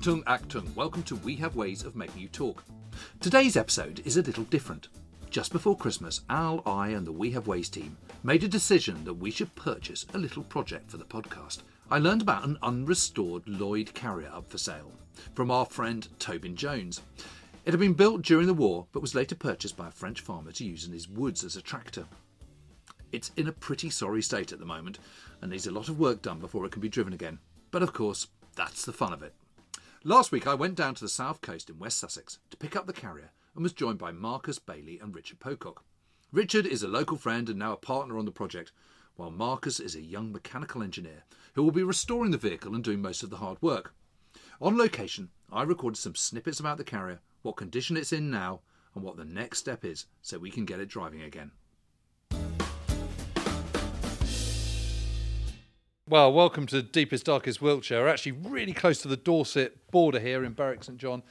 Achtung, Achtung, welcome to We Have Ways of Making You Talk. Today's episode is a little different. Just before Christmas, Al, I, and the We Have Ways team made a decision that we should purchase a little project for the podcast. I learned about an unrestored Loyd Carrier up for sale from our friend Tobin Jones. It had been built during the war but was later purchased by a French farmer to use in his woods as a tractor. It's in a pretty sorry state at the moment and needs a lot of work done before it can be driven again. But of course, that's the fun of it. Last week I went down to the south coast in West Sussex to pick up the carrier and was joined by Marcus Bailey and Richard Pocock. Richard is a local friend and now a partner on the project, while Marcus is a young mechanical engineer who will be restoring the vehicle and doing most of the hard work. On location, I recorded some snippets about the carrier, what condition it's in now, and what the next step is so we can get it driving again. Well, welcome to Deepest, Darkest Wiltshire. We're actually really close to the Dorset border here in Berwick St John.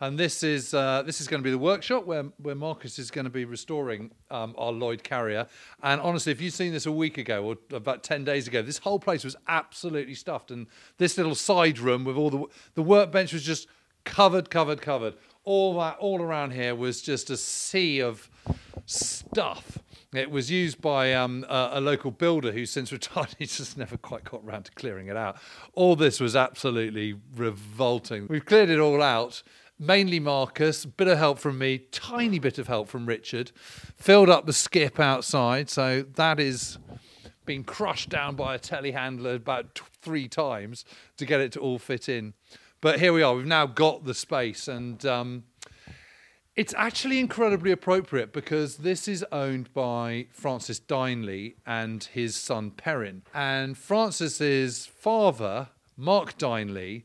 And this is uh, this is going to be the workshop where, where Marcus is going to be restoring um, our Loyd Carrier. And honestly, if you'd seen this a week ago or about ten days ago, this whole place was absolutely stuffed. And this little side room with all the the workbench was just covered, covered, covered. All that all around here was just a sea of stuff. It was used by um, a, a, local builder who since retired, he's just never quite got around to clearing it out. All this was absolutely revolting. We've cleared it all out. Mainly Marcus, bit of help from me, tiny bit of help from Richard. Filled up the skip outside, so that is being crushed down by a telehandler about t- three times to get it to all fit in. But here we are. We've now got the space, and um, it's actually incredibly appropriate because this is owned by Francis Dyneley and his son Perrin. And Francis's father, Mark Dyneley,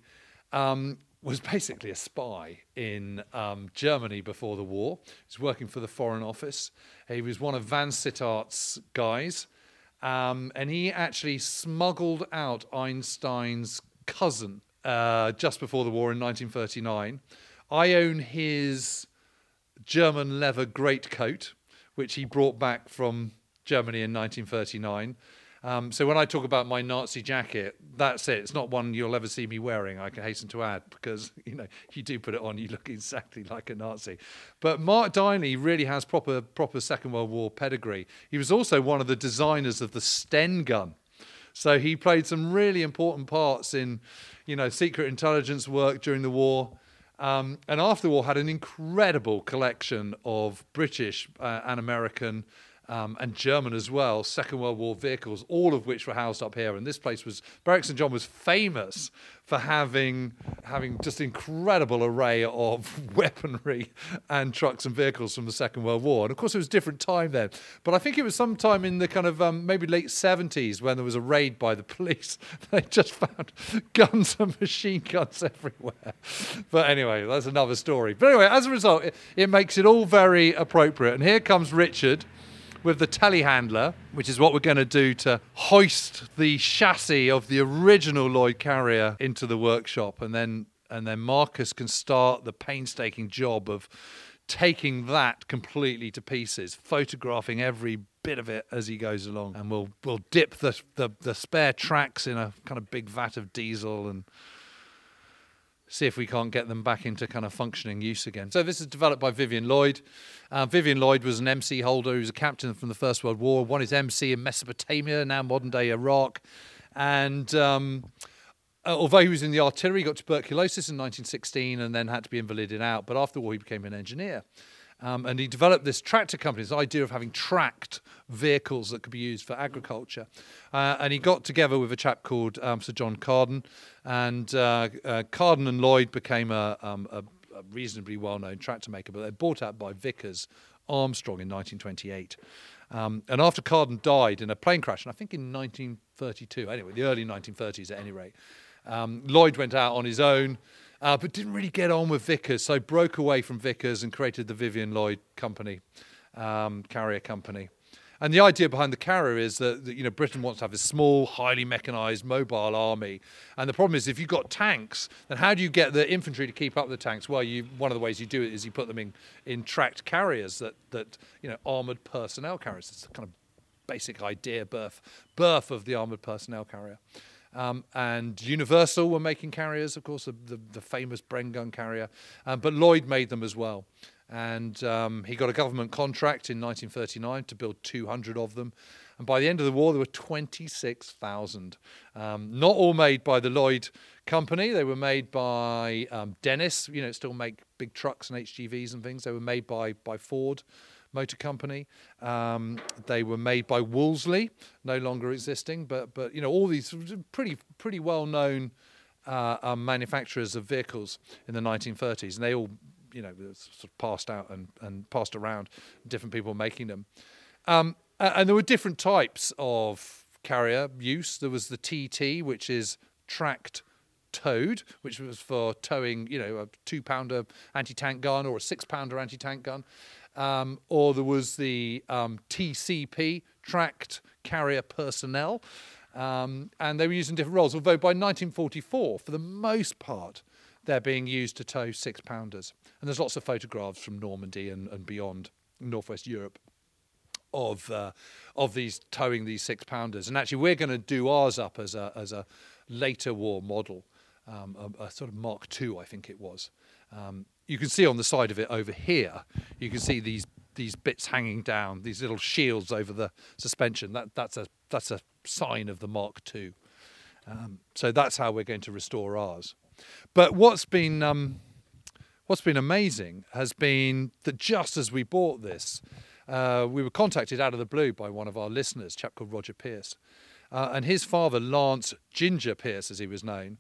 um, was basically a spy in um, Germany before the war. He was working for the Foreign Office. He was one of Vansittart's guys. Um, and he actually smuggled out Einstein's cousin uh, just before the war in 1939. I own his German leather greatcoat, which he brought back from Germany in 1939. Um, so when I talk about my Nazi jacket, that's it. It's not one you'll ever see me wearing. I can hasten to add because you know you do put it on, you look exactly like a Nazi. But Mark Dyneley really has proper proper Second World War pedigree. He was also one of the designers of the Sten gun. So he played some really important parts in, you know, secret intelligence work during the war. Um, and after the war, had an incredible collection of British uh, and American um, and German as well, Second World War vehicles, all of which were housed up here. And this place was, Berwick St John was famous for having having just incredible array of weaponry and trucks and vehicles from the Second World War. And of course, it was a different time then. But I think it was sometime in the kind of um, maybe late 70s when there was a raid by the police. they just found guns and machine guns everywhere. But anyway, that's another story. But anyway, as a result, it, it makes it all very appropriate. And here comes Richard with the telehandler, which is what we're going to do to hoist the chassis of the original Loyd Carrier into the workshop, and then and then Marcus can start the painstaking job of taking that completely to pieces, photographing every bit of it as he goes along, and we'll we'll dip the the, the spare tracks in a kind of big vat of diesel and see if we can't get them back into kind of functioning use again. So this is developed by Vivian Loyd. Uh, Vivian Loyd was an MC holder who was a captain from the First World War, won his MC in Mesopotamia, now modern day Iraq. And um, uh, although he was in the artillery, he got tuberculosis in 1916 and then had to be invalided out. But after the war, he became an engineer. Um, and he developed this tractor company, this idea of having tracked vehicles that could be used for agriculture. Uh, and he got together with a chap called um, Sir John Carden, and uh, uh, Carden and Loyd became a, um, a, a reasonably well-known tractor maker, but they're bought out by Vickers Armstrong in 1928. Um, and after Carden died in a plane crash, and I think in 1932, anyway, the early 1930s at any rate, Um, Loyd went out on his own, uh, but didn't really get on with Vickers, so broke away from Vickers and created the Vivian Loyd Company, um, carrier company. And the idea behind the carrier is that, that, you know Britain wants to have a small, highly mechanized, mobile army. And the problem is, if you've got tanks, then how do you get the infantry to keep up the tanks? Well, you, one of the ways you do it is you put them in, in tracked carriers that that you know armored personnel carriers. It's the kind of basic idea birth birth of the armored personnel carrier. Um, and Universal were making carriers, of course, the, the, the famous Bren gun carrier, um, but Loyd made them as well. And um, he got a government contract in 1939 to build 200 of them. And by the end of the war, there were 26,000. Um, not all made by the Loyd Company. They were made by um, Dennis, you know, still make big trucks and HGVs and things. They were made by, by Ford. Motor Company. Um, they were made by Wolseley, no longer existing, but but you know all these pretty pretty well known uh, um, manufacturers of vehicles in the 1930s, and they all you know sort of passed out and, and passed around, different people making them. Um, and there were different types of carrier use. There was the TT, which is tracked towed, which was for towing, you know, a two pounder anti tank gun or a six pounder anti tank gun. Um, or there was the um, TCP, tracked carrier personnel. Um, and they were using different roles, although by 1944, for the most part, they're being used to tow six pounders. And there's lots of photographs from Normandy and, and beyond, Northwest Europe, of uh, of these towing these six pounders. And actually, we're going to do ours up as a as a later war model, um, a, a, sort of Mark II, I think it was. Um, you can see on the side of it over here, you can see these these bits hanging down, these little shields over the suspension. That that's a that's a sign of the Mark II. Um, so that's how we're going to restore ours. But what's been um, what's been amazing has been that just as we bought this, uh, we were contacted out of the blue by one of our listeners, chap called Roger Pierce, uh, and his father, Lance Ginger Pierce, as he was known,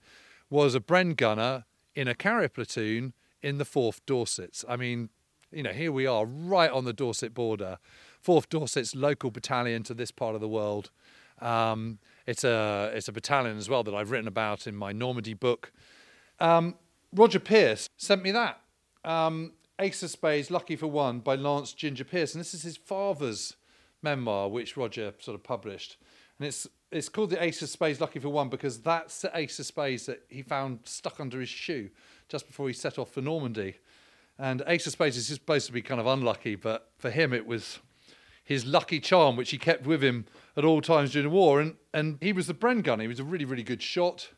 was a Bren gunner in a carrier platoon in the 4th Dorsets. I mean, you know, here we are right on the Dorset border. 4th Dorset's local battalion to this part of the world. Um, it's a it's a battalion as well that I've written about in my Normandy book. Um, Roger Pierce sent me that. Um, Ace of Spades, Lucky for One by Lance Ginger Pierce. And this is his father's memoir, which Roger sort of published. And it's it's called the Ace of Spades, Lucky for One, because that's the Ace of Spades that he found stuck under his shoe just before he set off for Normandy. And Ace of Spades is supposed to be kind of unlucky, but for him it was his lucky charm, which he kept with him at all times during the war. And, and he was the Bren gunner. He was a really, really good shot.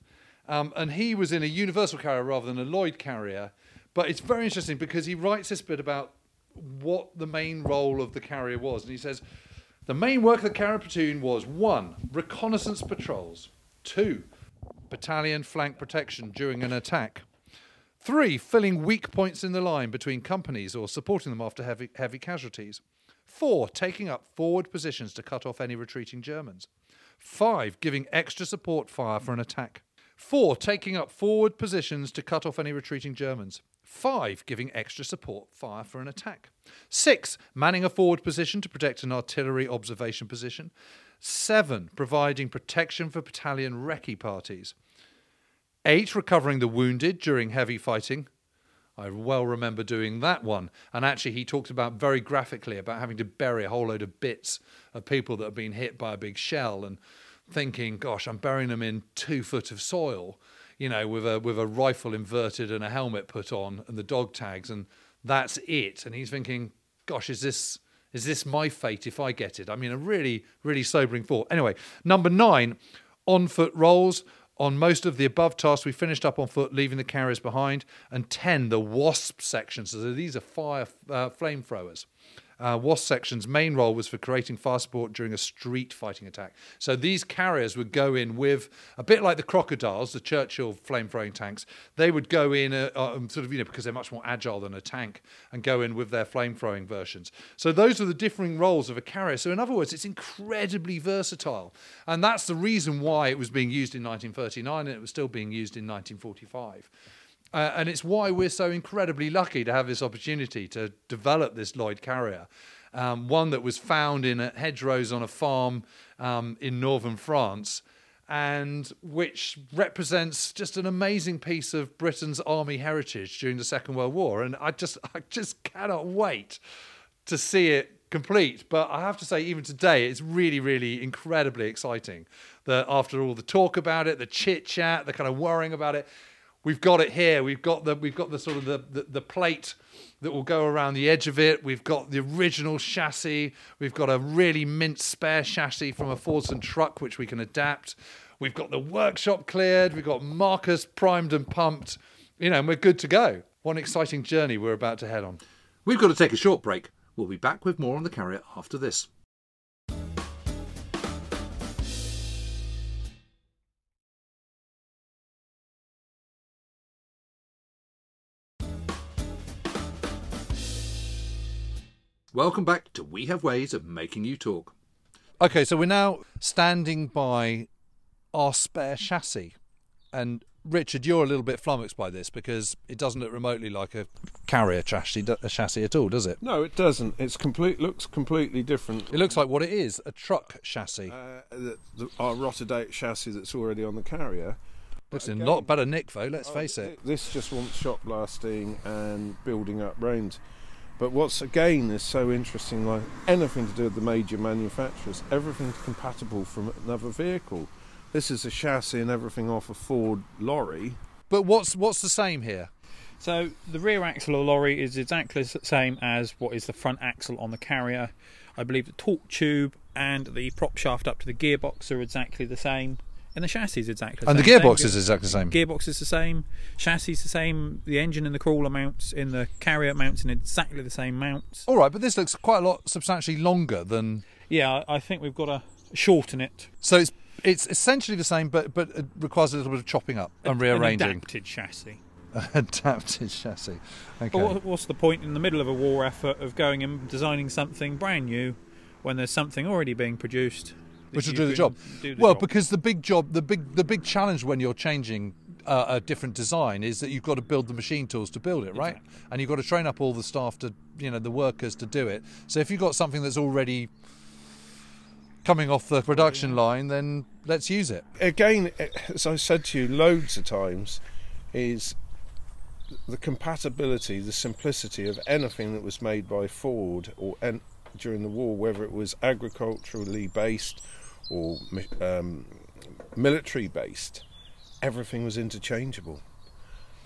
Um, and he was in a universal carrier rather than a Loyd carrier. But it's very interesting because he writes this bit about what the main role of the carrier was. And he says the main work of the carrier platoon was one, reconnaissance patrols, two, battalion flank protection during an attack, Three, filling weak points in the line between companies or supporting them after heavy, heavy casualties. Four, taking up forward positions to cut off any retreating Germans. Five, giving extra support fire for an attack. Four, taking up forward positions to cut off any retreating Germans. Five, giving extra support fire for an attack. Six, manning a forward position to protect an artillery observation position. Seven, providing protection for battalion recce parties. Eight, recovering the wounded during heavy fighting. I well remember doing that one. And actually, he talked about very graphically about having to bury a whole load of bits of people that have been hit by a big shell and thinking, gosh, I'm burying them in two foot of soil, you know, with a, with a rifle inverted and a helmet put on and the dog tags, and that's it. And he's thinking, gosh, is this. Is this my fate if I get it? I mean, a really, really sobering thought. Anyway, number nine, on foot rolls. On most of the above tasks, we finished up on foot, leaving the carriers behind. And 10, the WASP section. So these are fire uh, flamethrowers. Uh, WASP section's main role was for creating fire support during a street fighting attack. So these carriers would go in with a bit like the crocodiles, the Churchill flame throwing tanks. They would go in, uh, um, sort of, you know, because they're much more agile than a tank, and go in with their flame throwing versions. So those are the differing roles of a carrier. So in other words, it's incredibly versatile, and that's the reason why it was being used in 1939 and it was still being used in 1945. Uh, and it's why we're so incredibly lucky to have this opportunity to develop this Loyd Carrier. Um, one that was found in hedgerows on a farm um, in northern France. and which represents just an amazing piece of Britain's army heritage during the Second World War. And I just, I just cannot wait to see it complete. But I have to say, even today, it's really, really incredibly exciting that after all the talk about it, the chit chat, the kind of worrying about it, we've got it here. We've got the, we've got the sort of the, the, the plate that will go around the edge of it. We've got the original chassis. We've got a really mint spare chassis from a Fordson truck, which we can adapt. We've got the workshop cleared. We've got Marcus primed and pumped. You know, and we're good to go. One exciting journey we're about to head on. We've got to take a short break. We'll be back with more on the carrier after this. Welcome back to We Have Ways of Making You Talk. Okay, so we're now standing by our spare chassis. And Richard, you're a little bit flummoxed by this because it doesn't look remotely like a carrier chassis, a chassis at all, does it? No, it doesn't. It's complete. Looks completely different. It looks like what it is a truck chassis. Uh, the, the, our Rotterdam chassis that's already on the carrier. Looks in a lot better nick, though, let's face it. This just wants shot blasting and building up range. But what's again is so interesting, like anything to do with the major manufacturers, everything's compatible from another vehicle. This is a chassis and everything off a Ford lorry. But what's what's the same here? So the rear axle of the lorry is exactly the same as what is the front axle on the carrier. I believe the torque tube and the prop shaft up to the gearbox are exactly the same. And the chassis is exactly the and same. the gearbox is exactly the same. Gearbox is the same. Chassis is the same. The engine and the crawler mounts in the carrier mounts in exactly the same mounts. All right, but this looks quite a lot substantially longer than. Yeah, I think we've got to shorten it. So it's it's essentially the same, but but it requires a little bit of chopping up and An rearranging. adapted chassis. Adapted chassis. Okay. But what, what's the point in the middle of a war effort of going and designing something brand new when there's something already being produced? Which will do the job. do the well, job? because the big job, the big the big challenge when you're changing uh, a different design is that you've got to build the machine tools to build it, right? And you've got to train up all the staff to, you know, the workers to do it. So if you've got something that's already coming off the production line, then let's use it. Again, as I said to you loads of times, is the compatibility, the simplicity of anything that was made by Ford or during the war, whether it was agriculturally based or um, military based, everything was interchangeable.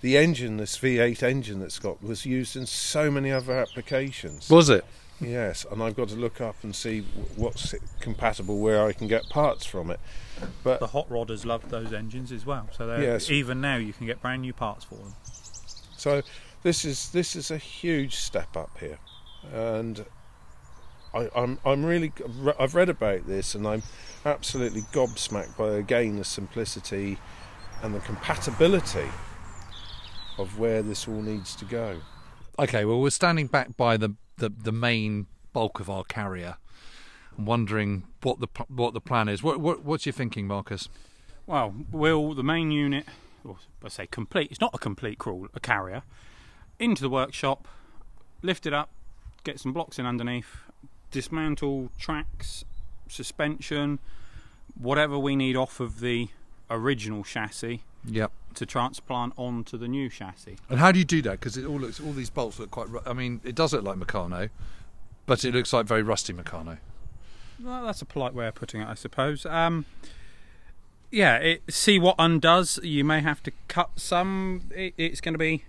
The engine, this V8 engine that's got, was used in so many other applications. Was it? Yes, and I've got to look up and see what's compatible where I can get parts from it. But the hot rodders loved those engines as well. So they're- Yes. even now you can get brand new parts for them. So this is this is a huge step up here, and I, I'm I'm really I've read about this and I'm absolutely gobsmacked by again the simplicity and the compatibility of where this all needs to go. Okay, well, we're standing back by the, the, the main bulk of our carrier and wondering what the what the plan is. What, what what's your thinking, Marcus? Well, will the main unit, or I say complete, it's not a complete crawl, a carrier, into the workshop, lift it up, get some blocks in underneath, dismantle tracks, suspension, whatever we need off of the original chassis Yep. to transplant onto the new chassis. And how do you do that? Because it all looks, all these bolts look quite. I mean, it does look like Meccano, but it looks like very rusty Meccano. Well, that's a polite way of putting it, I suppose. Um, yeah, it, see what undoes. You may have to cut some. It, it's going to be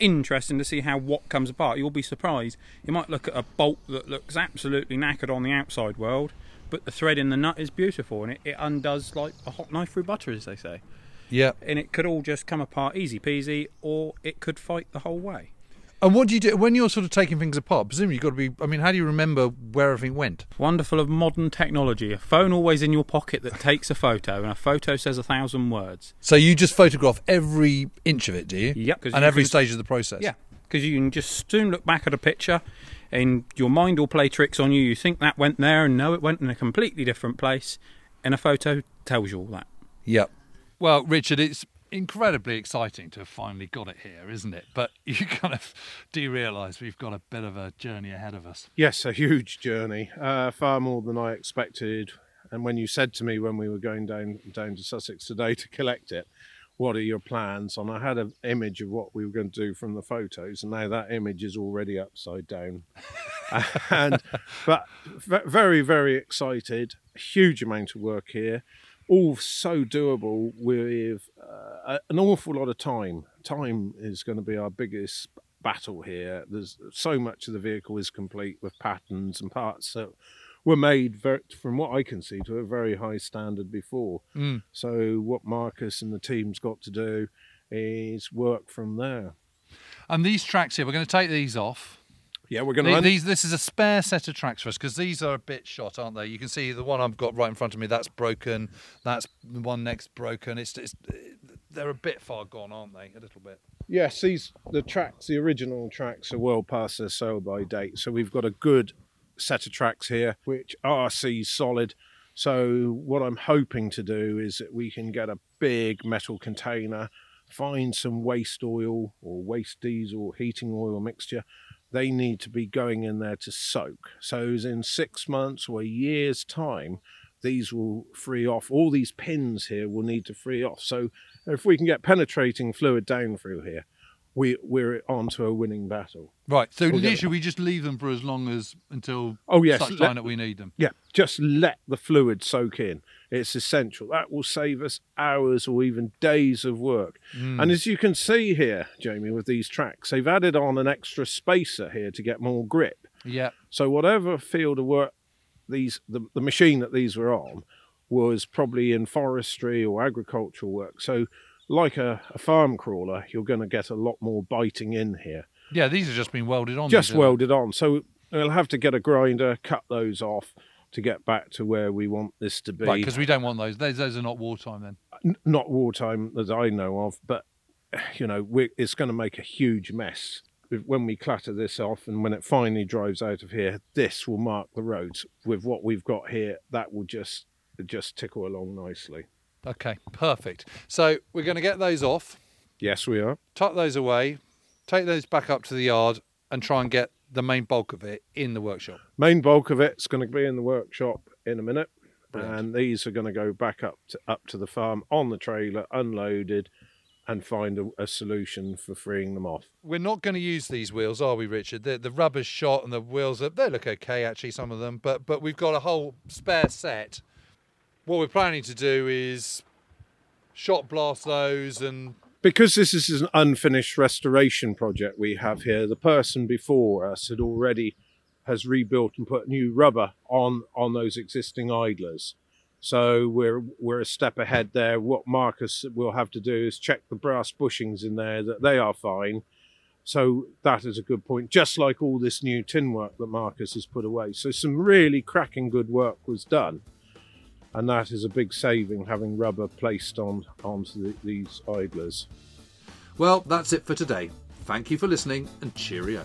interesting to see how what comes apart. You'll be surprised. You might look at a bolt that looks absolutely knackered on the outside world, but the thread in the nut is beautiful and it, it undoes like a hot knife through butter, as they say. Yeah. And it could all just come apart easy peasy, or it could fight the whole way. And what do you do when you're sort of taking things apart? Presumably, you've got to be. I mean, how do you remember where everything went? Wonderful of modern technology. A phone always in your pocket that takes a photo, and a photo says a thousand words. So you just photograph every inch of it, do you? Yep. And you every can- stage of the process. Yeah, because you can just soon look back at a picture, and your mind will play tricks on you. You think that went there, and no, it went in a completely different place. And a photo tells you all that. Yep. Well, Richard, it's incredibly exciting to have finally got it here, isn't it? But you kind of do realise we've got a bit of a journey ahead of us. Yes, a huge journey, uh, far more than I expected And when you said to me when we were going down down to Sussex today to collect it, what are your plans? And I had an image of what we were going to do from the photos, and now that image is already upside down. and but very very excited. Huge amount of work here, all so doable with uh, an awful lot of time. Time is going to be our biggest battle here. There's so much of the vehicle is complete with patterns and parts that were made, very, from what I can see, to a very high standard before. Mm. So what Marcus and the team's got to do is work from there. And these tracks here, we're going to take these off. Yeah, we're going to. These, this is a spare set of tracks for us because these are a bit shot, aren't they? You can see the one I've got right in front of me. That's broken. That's the one next broken. It's, it's they're a bit far gone, aren't they? A little bit. Yes, these the tracks, the original tracks, are well past their sell by date. So we've got a good set of tracks here, which are RC solid. So what I'm hoping to do is that we can get a big metal container, find some waste oil or waste diesel heating oil mixture. They need to be going in there to soak. So in six months or a year's time, these will free off. All these pins here will need to free off. So if we can get penetrating fluid down through here, we we're onto a winning battle. Right. So We'll literally, we just leave them for as long as until Oh yes, such let- time that we need them. yeah, just let the fluid soak in. It's essential. That will save us hours or even days of work. And hmm. as you can see here, Jamie, with these tracks, they've added on an extra spacer here to get more grip. Yeah. So whatever field of work these the, the machine that these were on was probably in forestry or agricultural work. So like a, a farm crawler, you're going to get a lot more biting in here. Yeah. These have just been welded on. Just welded on. So we'll have to get a grinder, cut those off to get back to where we want this to be. Right. Because we don't want those. Those, those are not wartime then. N- not wartime that I know of, but you know, it's going to make a huge mess when we clatter this off, and when it finally drives out of here. This will mark the roads with what we've got here. That will just just tickle along nicely. Okay. Perfect. So we're going to get those off, Yes, we are. tuck those away, take those back up to the yard, and try and get the main bulk of it in the workshop. Main bulk of it's going to be in the workshop in a minute, Brilliant. and these are going to go back up to up to the farm on the trailer, unloaded, and find a, a solution for freeing them off. We're not going to use these wheels, are we, Richard? The, the rubber's shot and the wheels are, they look okay, actually, some of them, but but we've got a whole spare set. What we're planning to do is shot blast those and because this is an unfinished restoration project we have here the person before us had already has rebuilt and put new rubber on on those existing idlers. So we're we're a step ahead there. What marcus will have to do is check the brass bushings in there that they are fine. So that is a good point just like all this new tin work that marcus has put away. So some really cracking good work was done and that is a big saving having rubber placed on onto the, these idlers Well, that's it for today. Thank you for listening and cheerio.